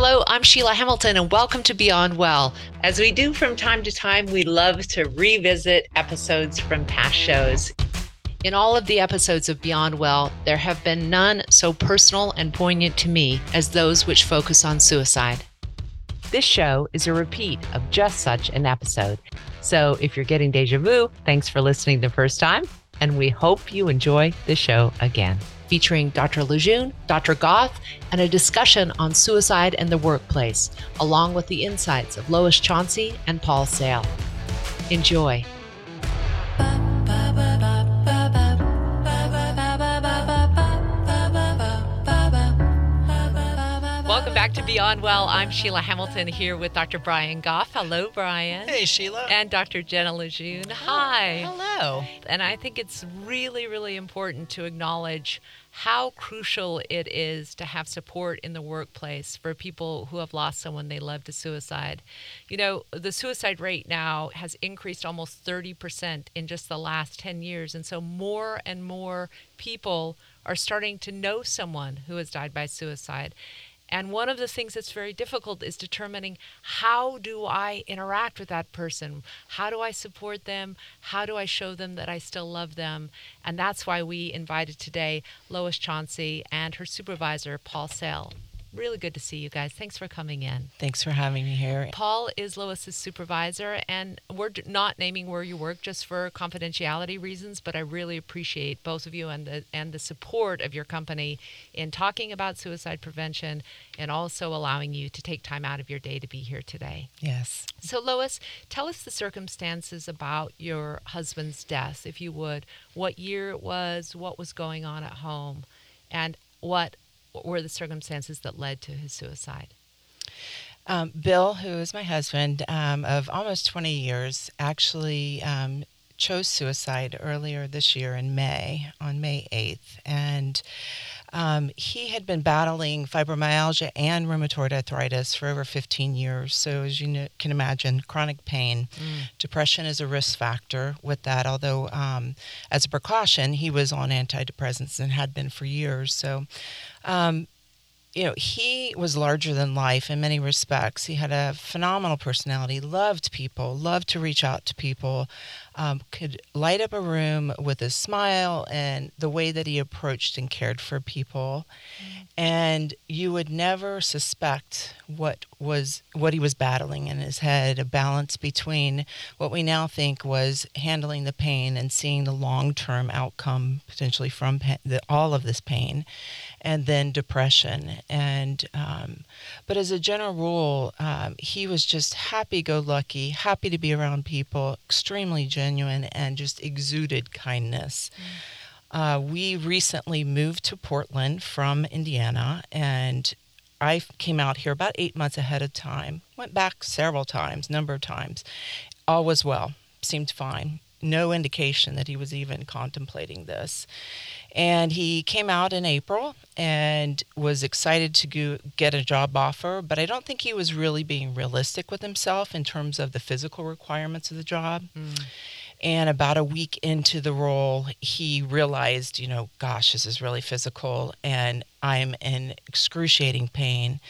Hello, I'm Sheila Hamilton, and welcome to Beyond Well. As we do from time to time, we love to revisit episodes from past shows. In all of the episodes of Beyond Well, there have been none so personal and poignant to me as those which focus on suicide. This show is a repeat of just such an episode. So if you're getting deja vu, thanks for listening the first time, and we hope you enjoy the show again featuring Dr. Lejeune, Dr. Goff, and a discussion on suicide and the workplace, along with the insights of Lois Chauncey and Paul Sale. Enjoy. Welcome back to Beyond Well. I'm Sheila Hamilton here with Dr. Brian Goff. Hello, Brian. Hey, Sheila. And Dr. Jenna Lejeune. Oh, Hi. Hello. And I think it's really, really important to acknowledge how crucial it is to have support in the workplace for people who have lost someone they love to suicide. You know, the suicide rate now has increased almost 30% in just the last 10 years. And so more and more people are starting to know someone who has died by suicide. And one of the things that's very difficult is determining how do I interact with that person? How do I support them? How do I show them that I still love them? And that's why we invited today Lois Chauncey and her supervisor, Paul Sale really good to see you guys. Thanks for coming in. Thanks for having me here. Paul is Lois's supervisor, and we're not naming where you work just for confidentiality reasons, but I really appreciate both of you and the and the support of your company in talking about suicide prevention and also allowing you to take time out of your day to be here today. Yes. So Lois, tell us the circumstances about your husband's death, if you would. What year it was, what was going on at home, and what what were the circumstances that led to his suicide? Um, Bill, who is my husband um, of almost 20 years, actually um, chose suicide earlier this year in May, on May 8th. And um, he had been battling fibromyalgia and rheumatoid arthritis for over 15 years. So, as you can imagine, chronic pain. Mm. Depression is a risk factor with that, although, um, as a precaution, he was on antidepressants and had been for years. So, um, you know, he was larger than life in many respects. He had a phenomenal personality, loved people, loved to reach out to people, um, could light up a room with a smile and the way that he approached and cared for people. Mm-hmm. And you would never suspect what was what he was battling in his head, a balance between what we now think was handling the pain and seeing the long-term outcome potentially from the, all of this pain and then depression. And um, but as a general rule, um, he was just happy-go-lucky, happy to be around people, extremely genuine, and just exuded kindness. Mm. Uh, we recently moved to Portland from Indiana, and I came out here about eight months ahead of time. Went back several times, number of times. All was well, seemed fine no indication that he was even contemplating this. And he came out in April and was excited to go get a job offer, but I don't think he was really being realistic with himself in terms of the physical requirements of the job. Mm. And about a week into the role, he realized, you know, gosh, this is really physical and I'm in excruciating pain.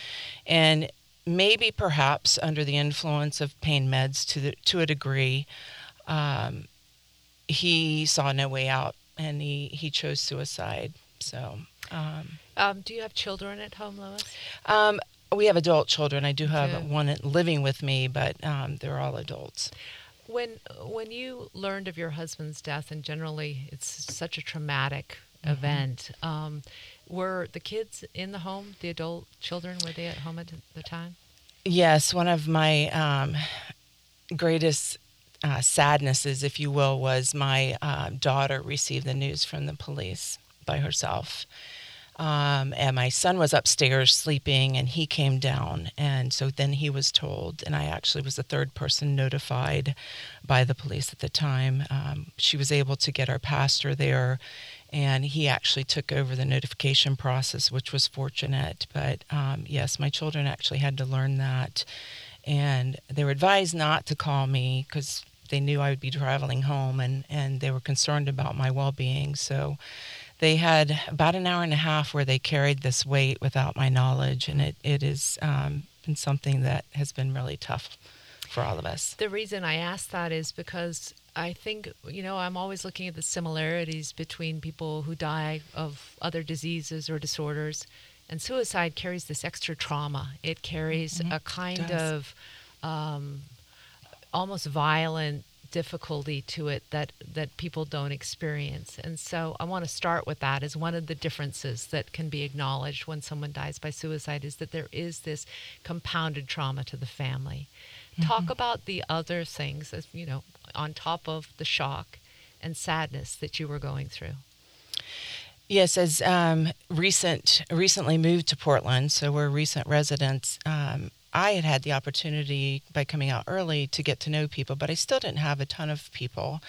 And maybe perhaps under the influence of pain meds to the, to a degree, um, he saw no way out and he, he chose suicide. So, um, um, do you have children at home, Lois? Um, we have adult children. I do have one living with me, but um, they're all adults. When when you learned of your husband's death, and generally it's such a traumatic mm-hmm. event, um, were the kids in the home? The adult children were they at home at the time? Yes, one of my um, greatest uh, sadnesses, if you will, was my uh, daughter received the news from the police by herself. Um, and my son was upstairs sleeping, and he came down. And so then he was told, and I actually was the third person notified by the police at the time. Um, she was able to get our pastor there, and he actually took over the notification process, which was fortunate. But um, yes, my children actually had to learn that and they were advised not to call me because they knew I would be traveling home and, and they were concerned about my well being. So they had about an hour and a half where they carried this weight without my knowledge, and it it has um, been something that has been really tough for all of us. The reason I ask that is because I think, you know, I'm always looking at the similarities between people who die of other diseases or disorders. And suicide carries this extra trauma. It carries mm-hmm. a kind of um, almost violent difficulty to it that that people don't experience. And so I want to start with that as one of the differences that can be acknowledged when someone dies by suicide is that there is this compounded trauma to the family. Mm-hmm. Talk about the other things as you know on top of the shock and sadness that you were going through. Yes, as um, recent recently moved to Portland, so we're recent residents. Um, I had had the opportunity by coming out early to get to know people, but I still didn't have a ton of people.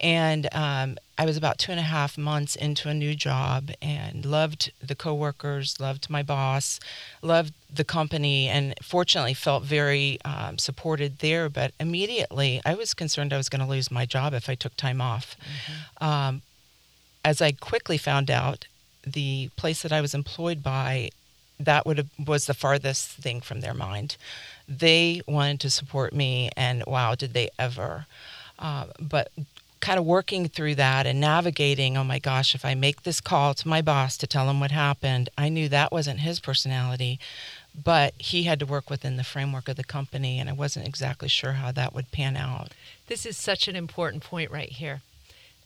And um, I was about two and a half months into a new job and loved the coworkers, loved my boss, loved the company, and fortunately felt very um, supported there. But immediately I was concerned I was going to lose my job if I took time off. Mm-hmm. Um, as I quickly found out, the place that I was employed by that would have, was the farthest thing from their mind. They wanted to support me, and wow, did they ever! Uh, but kind of working through that and navigating, oh my gosh, if I make this call to my boss to tell him what happened, I knew that wasn't his personality, but he had to work within the framework of the company, and I wasn't exactly sure how that would pan out. This is such an important point right here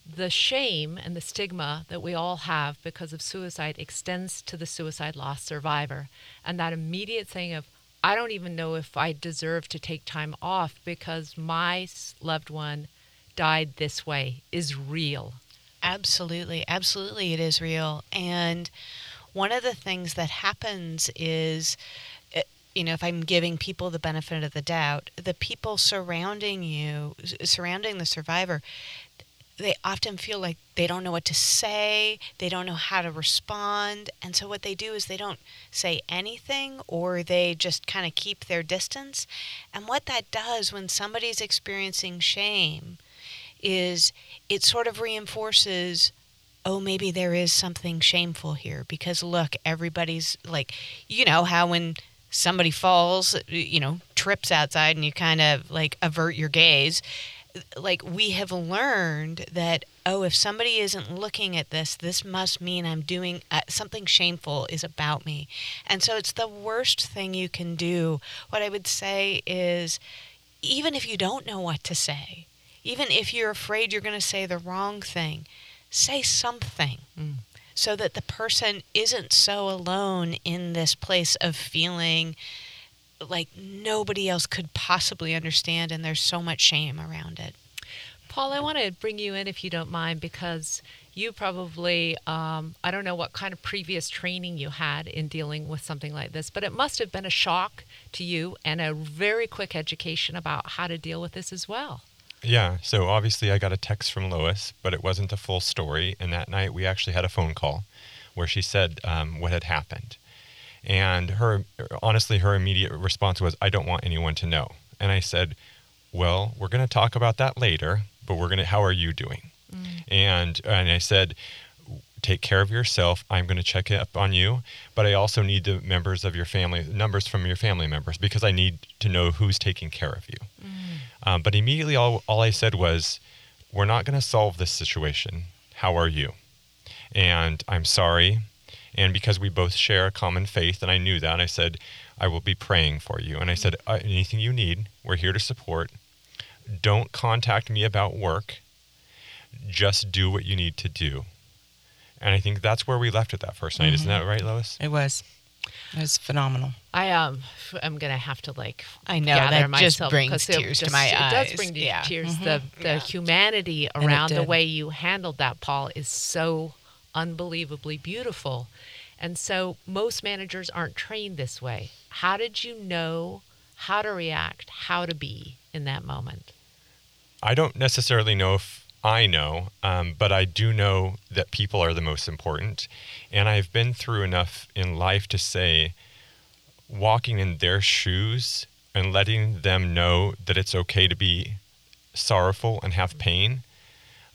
the shame and the stigma that we all have because of suicide extends to the suicide loss survivor. And that immediate thing of, I don't even know if I deserve to take time off because my loved one died this way is real. Absolutely. Absolutely, it is real. And one of the things that happens is, eh, you know, if I'm giving people the benefit of the doubt, the people surrounding you, surrounding the survivor, they often feel like they don't know what to say, they don't know how to respond. And so what they do is they don't say anything or they just kind of keep their distance. And what that does when somebody's experiencing shame is it sort of reinforces oh, maybe there is something shameful here because look, everybody's like, you know, how when somebody falls, you know, trips outside and you kind of like avert your gaze like we have learned that oh if somebody isn't looking at this this must mean i'm doing uh, something shameful is about me and so it's the worst thing you can do what i would say is even if you don't know what to say even if you're afraid you're going to say the wrong thing say something mm. so that the person isn't so alone in this place of feeling like nobody else could possibly understand, and there's so much shame around it. Paul, I want to bring you in if you don't mind because you probably, um, I don't know what kind of previous training you had in dealing with something like this, but it must have been a shock to you and a very quick education about how to deal with this as well. Yeah, so obviously I got a text from Lois, but it wasn't a full story. And that night we actually had a phone call where she said um, what had happened. And her, honestly, her immediate response was, I don't want anyone to know. And I said, Well, we're going to talk about that later, but we're going to, how are you doing? Mm. And, and I said, take care of yourself. I'm going to check up on you, but I also need the members of your family, numbers from your family members, because I need to know who's taking care of you. Mm. Um, but immediately, all, all I said was, We're not going to solve this situation. How are you? And I'm sorry. And because we both share a common faith, and I knew that, I said, I will be praying for you. And I said, uh, anything you need, we're here to support. Don't contact me about work. Just do what you need to do. And I think that's where we left it that 1st night. Mm-hmm. Isn't that right, Lois? It was. It was phenomenal. I um, I'm gonna have to like. I know that just brings tears just, to my it eyes. It does bring yeah. tears. Mm-hmm. The the yeah. humanity around the way you handled that, Paul, is so unbelievably beautiful. And so most managers aren't trained this way. How did you know how to react, how to be in that moment? I don't necessarily know if I know, um, but I do know that people are the most important. And I've been through enough in life to say, walking in their shoes and letting them know that it's okay to be sorrowful and have pain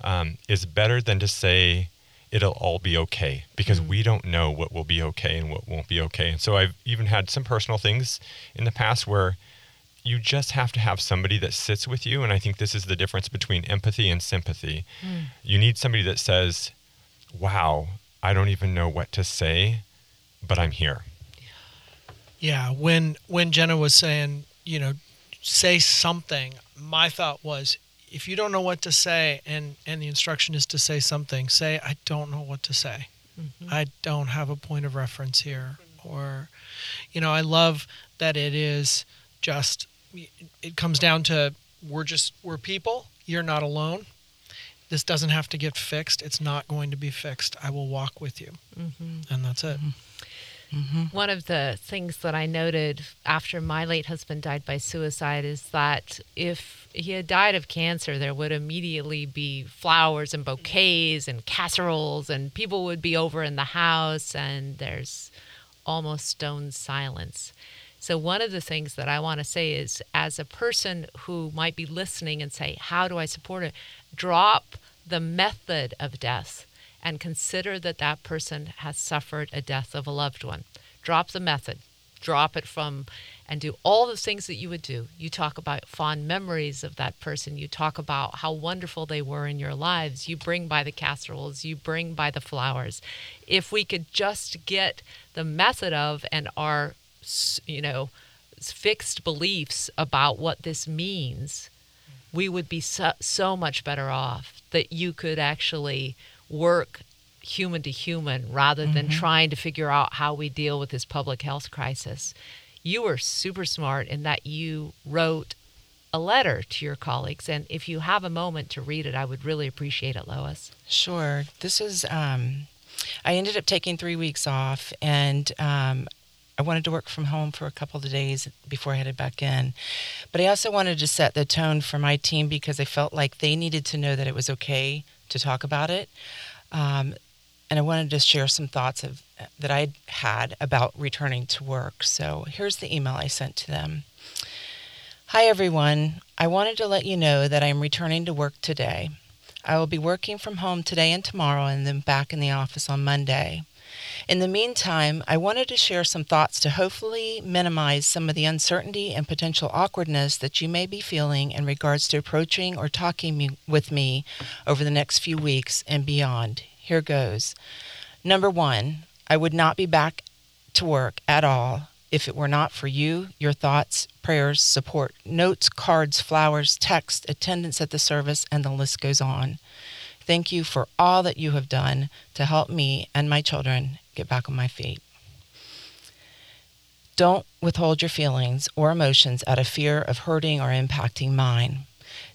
um, is better than to say, it'll all be okay because mm. we don't know what will be okay and what won't be okay. And so I've even had some personal things in the past where you just have to have somebody that sits with you. And I think this is the difference between empathy and sympathy. Mm. You need somebody that says, Wow, I don't even know what to say, but I'm here. Yeah, when when Jenna was saying, you know, say something, my thought was if you don't know what to say and and the instruction is to say something, say I don't know what to say. Mm-hmm. I don't have a point of reference here or you know, I love that it is just it comes down to we're just we're people, you're not alone. This doesn't have to get fixed. It's not going to be fixed. I will walk with you. Mm-hmm. And that's it. Mm-hmm. Mm-hmm. One of the things that I noted after my late husband died by suicide is that if he had died of cancer, there would immediately be flowers and bouquets and casseroles, and people would be over in the house, and there's almost stone silence. So, one of the things that I want to say is as a person who might be listening and say, How do I support it? Drop the method of death and consider that that person has suffered a death of a loved one. Drop the method, drop it from, and do all the things that you would do. You talk about fond memories of that person. You talk about how wonderful they were in your lives. You bring by the casseroles, you bring by the flowers. If we could just get the method of and our, you know, fixed beliefs about what this means, we would be so, so much better off that you could actually work human to human rather than trying to figure out how we deal with this public health crisis. You were super smart in that you wrote a letter to your colleagues. And if you have a moment to read it, I would really appreciate it, Lois. Sure. This is, um, I ended up taking three weeks off and um, I wanted to work from home for a couple of days before I headed back in. But I also wanted to set the tone for my team because I felt like they needed to know that it was okay to talk about it. Um, and I wanted to share some thoughts of that I had about returning to work. So here's the email I sent to them. Hi everyone. I wanted to let you know that I am returning to work today. I will be working from home today and tomorrow and then back in the office on Monday. In the meantime, I wanted to share some thoughts to hopefully minimize some of the uncertainty and potential awkwardness that you may be feeling in regards to approaching or talking me, with me over the next few weeks and beyond. Here goes. Number one, I would not be back to work at all if it were not for you, your thoughts, prayers, support, notes, cards, flowers, text, attendance at the service, and the list goes on. Thank you for all that you have done to help me and my children get back on my feet. Don't withhold your feelings or emotions out of fear of hurting or impacting mine.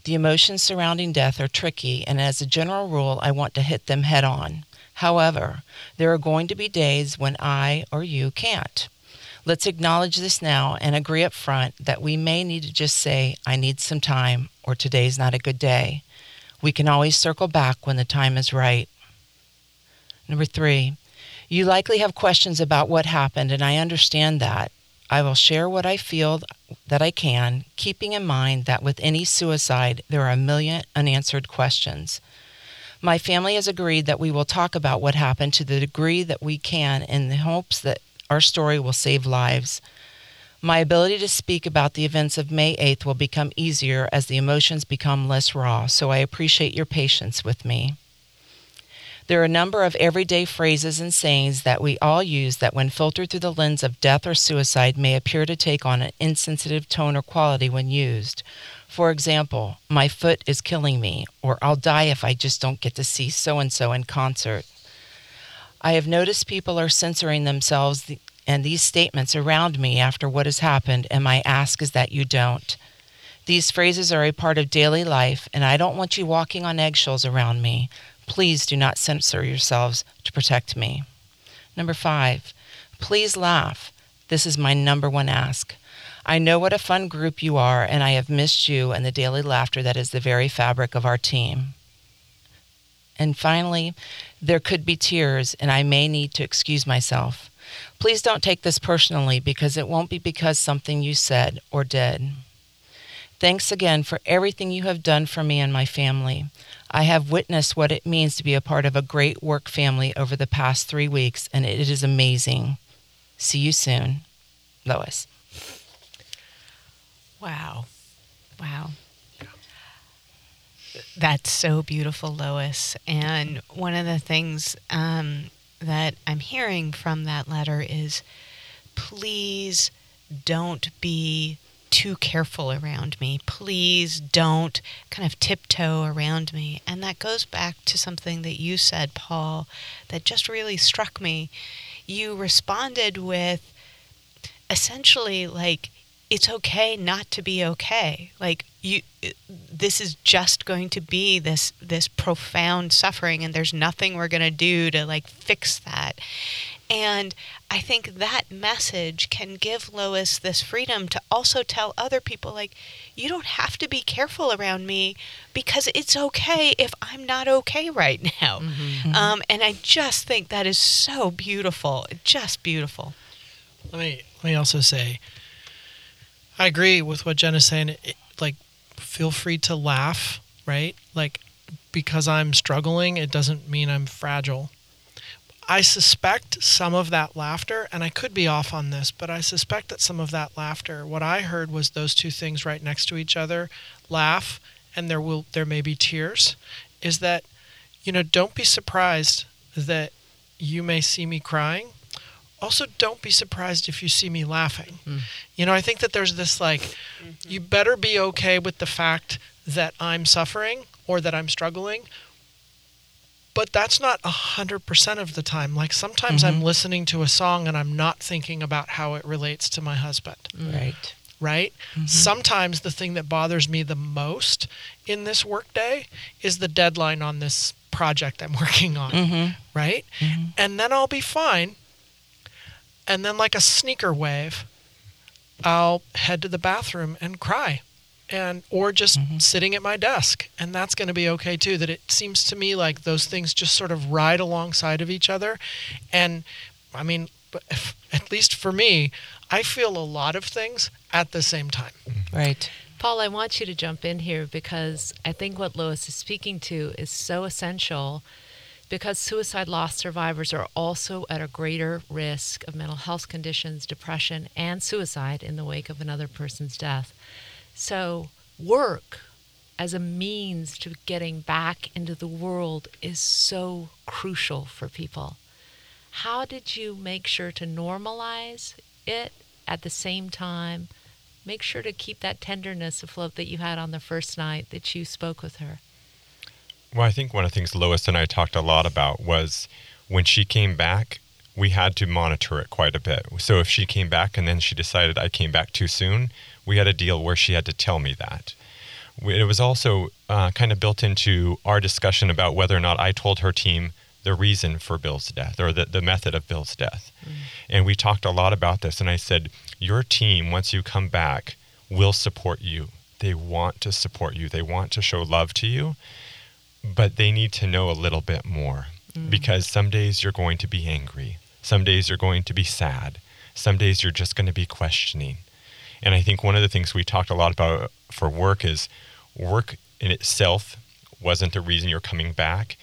The emotions surrounding death are tricky, and as a general rule, I want to hit them head on. However, there are going to be days when I or you can't. Let's acknowledge this now and agree up front that we may need to just say, I need some time, or today's not a good day. We can always circle back when the time is right. Number three, you likely have questions about what happened, and I understand that. I will share what I feel that I can, keeping in mind that with any suicide, there are a million unanswered questions. My family has agreed that we will talk about what happened to the degree that we can in the hopes that our story will save lives. My ability to speak about the events of May 8th will become easier as the emotions become less raw, so I appreciate your patience with me. There are a number of everyday phrases and sayings that we all use that, when filtered through the lens of death or suicide, may appear to take on an insensitive tone or quality when used. For example, my foot is killing me, or I'll die if I just don't get to see so and so in concert. I have noticed people are censoring themselves th- and these statements around me after what has happened, and my ask is that you don't. These phrases are a part of daily life, and I don't want you walking on eggshells around me. Please do not censor yourselves to protect me. Number five, please laugh. This is my number one ask. I know what a fun group you are, and I have missed you and the daily laughter that is the very fabric of our team. And finally, there could be tears, and I may need to excuse myself. Please don't take this personally because it won't be because something you said or did. Thanks again for everything you have done for me and my family. I have witnessed what it means to be a part of a great work family over the past three weeks, and it is amazing. See you soon, Lois. Wow. Wow. That's so beautiful, Lois. And one of the things um, that I'm hearing from that letter is please don't be too careful around me. Please don't kind of tiptoe around me. And that goes back to something that you said, Paul, that just really struck me. You responded with essentially like, it's okay not to be okay. Like you this is just going to be this this profound suffering and there's nothing we're going to do to like fix that. And I think that message can give Lois this freedom to also tell other people, like, you don't have to be careful around me because it's okay if I'm not okay right now. Mm-hmm. Um, and I just think that is so beautiful, just beautiful. Let me let me also say, I agree with what Jen is saying. It, like, feel free to laugh, right? Like, because I'm struggling, it doesn't mean I'm fragile I suspect some of that laughter, and I could be off on this, but I suspect that some of that laughter, what I heard was those two things right next to each other, laugh, and there will there may be tears, is that, you know, don't be surprised that you may see me crying. Also, don't be surprised if you see me laughing. Mm. You know, I think that there's this like, mm-hmm. you better be okay with the fact that I'm suffering or that I'm struggling but that's not a hundred percent of the time. Like sometimes mm-hmm. I'm listening to a song and I'm not thinking about how it relates to my husband. Mm. Right. Right. Mm-hmm. Sometimes the thing that bothers me the most in this workday is the deadline on this project I'm working on. Mm-hmm. Right. Mm-hmm. And then I'll be fine. And then, like a sneaker wave, I'll head to the bathroom and cry and or just mm-hmm. sitting at my desk and that's going to be okay too that it seems to me like those things just sort of ride alongside of each other and i mean if, at least for me i feel a lot of things at the same time mm-hmm. right paul i want you to jump in here because i think what lois is speaking to is so essential because suicide loss survivors are also at a greater risk of mental health conditions, depression, and suicide in the wake of another person's death. So, work as a means to getting back into the world is so crucial for people. How did you make sure to normalize it at the same time? Make sure to keep that tenderness afloat that you had on the first night that you spoke with her. Well, I think one of the things Lois and I talked a lot about was when she came back, we had to monitor it quite a bit. So if she came back and then she decided I came back too soon, we had a deal where she had to tell me that. It was also uh, kind of built into our discussion about whether or not I told her team the reason for Bill's death or the, the method of Bill's death. Mm. And we talked a lot about this. And I said, Your team, once you come back, will support you. They want to support you, they want to show love to you, but they need to know a little bit more mm. because some days you're going to be angry, some days you're going to be sad, some days you're just going to be questioning. And I think one of the things we talked a lot about for work is work in itself wasn't the reason you're coming back.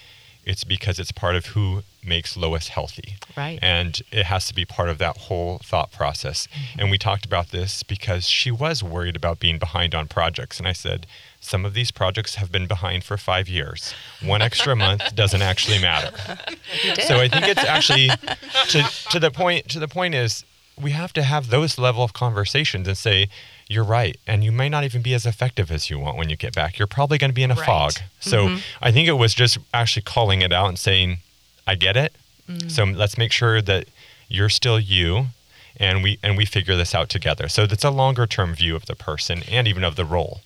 It's because it's part of who makes Lois healthy. Right. And it has to be part of that whole thought process. Mm-hmm. And we talked about this because she was worried about being behind on projects. And I said, some of these projects have been behind for five years. One extra month doesn't actually matter. So I think it's actually to, to the point to the point is we have to have those level of conversations and say you're right. And you may not even be as effective as you want when you get back. You're probably going to be in a right. fog. So mm-hmm. i think it was just actually calling it out and saying i get it. Mm. so let's make sure that you're still you and we and we figure this out together. So that's a longer term view of the person and even of the role.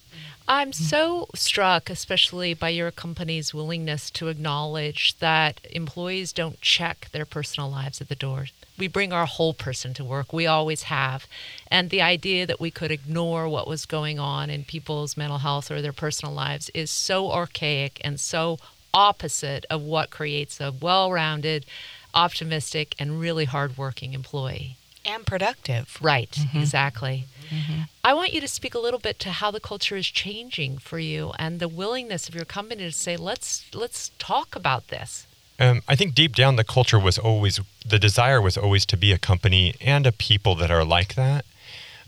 I'm so struck, especially by your company's willingness to acknowledge that employees don't check their personal lives at the door we bring our whole person to work. We always have. And the idea that we could ignore what was going on in people's mental health or their personal lives is so archaic and so opposite of what creates a well rounded, optimistic, and really hardworking employee. and productive. Right, mm-hmm. exactly. Mm-hmm. I want you to speak a little bit to how the culture is changing for you and the willingness of your company to say, let's let's talk about this. Um, I think deep down, the culture was always, the desire was always to be a company and a people that are like that,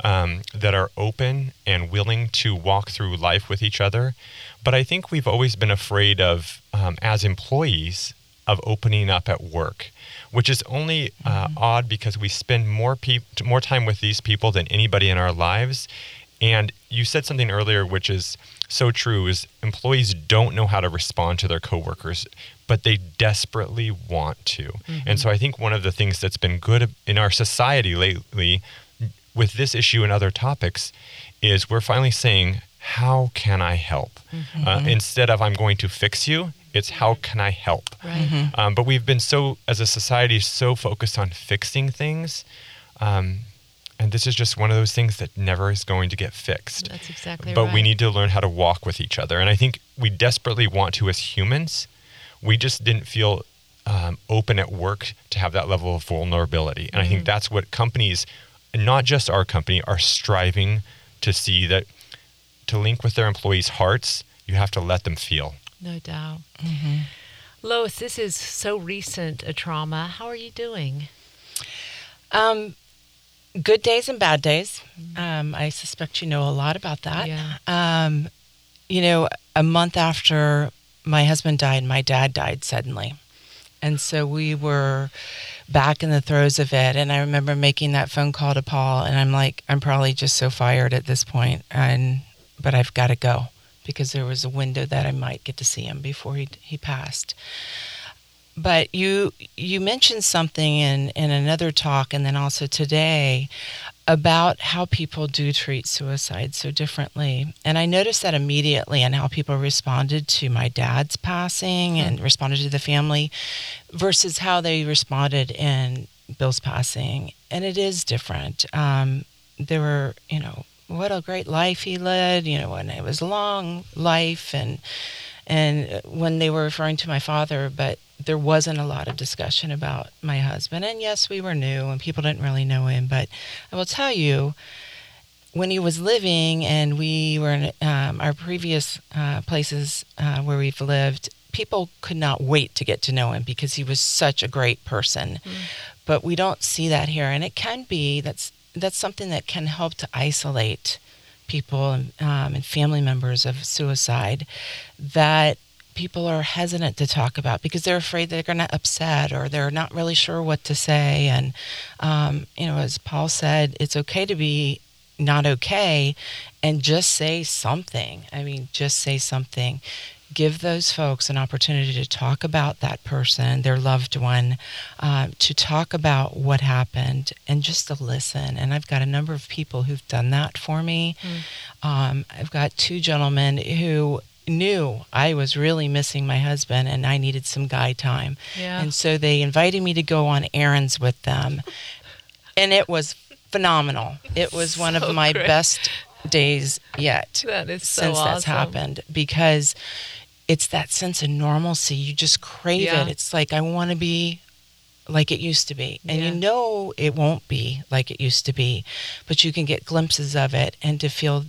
um, that are open and willing to walk through life with each other. But I think we've always been afraid of, um, as employees, of opening up at work, which is only uh, odd because we spend more peop- more time with these people than anybody in our lives. And you said something earlier, which is so true: is employees don't know how to respond to their coworkers, but they desperately want to. And so I think one of the things that's been good in our society lately, with this issue and other topics, is we're finally saying, "How can I help?" Uh, instead of "I'm going to fix you," it's "How can I help?" Right. Um, but we've been so, as a society, so focused on fixing things. Um, and this is just one of those things that never is going to get fixed. That's exactly but right. But we need to learn how to walk with each other. And I think we desperately want to as humans. We just didn't feel um, open at work to have that level of vulnerability. And I Mm-hmm. think that's what companies, not just our company, are striving to see that to link with their employees' hearts, you have to let them feel. No doubt. Lois, this is so recent a trauma. How are you doing? Um, good days and bad days. Um, I suspect you know a lot about that. Yeah. Um, you know, a month after my husband died, my dad died suddenly. And so we were back in the throes of it. And I remember making that phone call to Paul, and I'm like, I'm probably just so fired at this point, and but I've got to go because there was a window that I might get to see him before he he passed. But you you mentioned something in in another talk, and then also today about how people do treat suicide so differently. And I noticed that immediately in how people responded to my dad's passing and responded to the family versus how they responded in Bill's passing. And it is different. Um, there were, you know, what a great life he led, you know, and it was a long life and and when they were referring to my father, but there wasn't a lot of discussion about my husband. And yes, we were new and people didn't really know him, but I will tell you, when he was living and we were in um, our previous uh, places uh, where we've lived, people could not wait to get to know him because he was such a great person. But we don't see that here, and it can be that's that's something that can help to isolate people and, um, and family members of suicide that people are hesitant to talk about because they're afraid they're going to upset or they're not really sure what to say. And, um, you know, as Paul said, it's okay to be not okay and just say something. I mean, just say something. Give those folks an opportunity to talk about that person, their loved one, um, to talk about what happened and just to listen. And I've got a number of people who've done that for me. Um, I've got two gentlemen who knew I was really missing my husband and I needed some guy time. Yeah. And so they invited me to go on errands with them. And it was phenomenal. It was one of my great. best days yet That is so since that's happened because it's that sense of normalcy. You just crave Yeah. it. It's like I want to be like it used to be. And Yeah. you know it won't be like it used to be, but you can get glimpses of it and to feel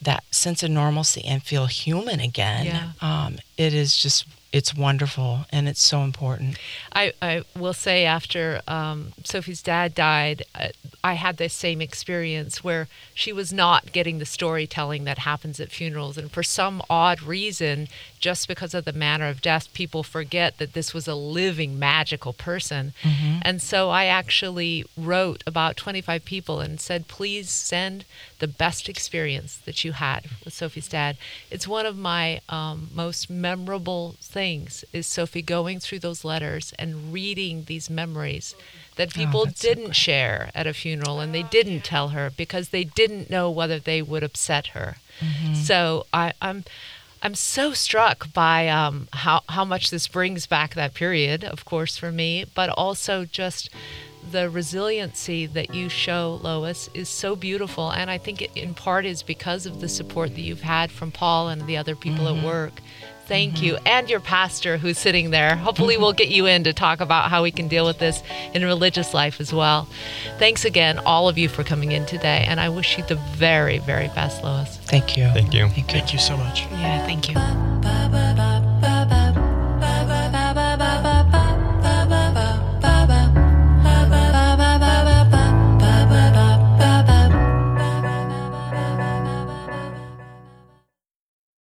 that sense of normalcy and feel human again. Yeah. Um, it is just it's wonderful and it's so important. I, I will say after um, Sophie's dad died, uh, I had this same experience where she was not getting the storytelling that happens at funerals. And for some odd reason, just because of the manner of death, people forget that this was a living, magical person. And so I actually wrote about 25 people and said, please send the best experience that you had with Sophie's dad. It's one of my um, most memorable things is Sophie going through those letters and reading these memories that people that's so didn't share at a funeral and they didn't tell her because they didn't know whether they would upset her. So I, I'm I'm so struck by um, how how much this brings back that period, of course, for me, but also just the resiliency that you show, Lois, is so beautiful, and I think it in part is because of the support that you've had from Paul and the other people at work Thank mm-hmm. you. And your pastor who's sitting there. Hopefully, we'll get you in to talk about how we can deal with this in religious life as well. Thanks again, all of you, for coming in today. And I wish you the very, very best, Lois. Thank you. Thank you. Thank you. Thank you so much. Yeah, thank you.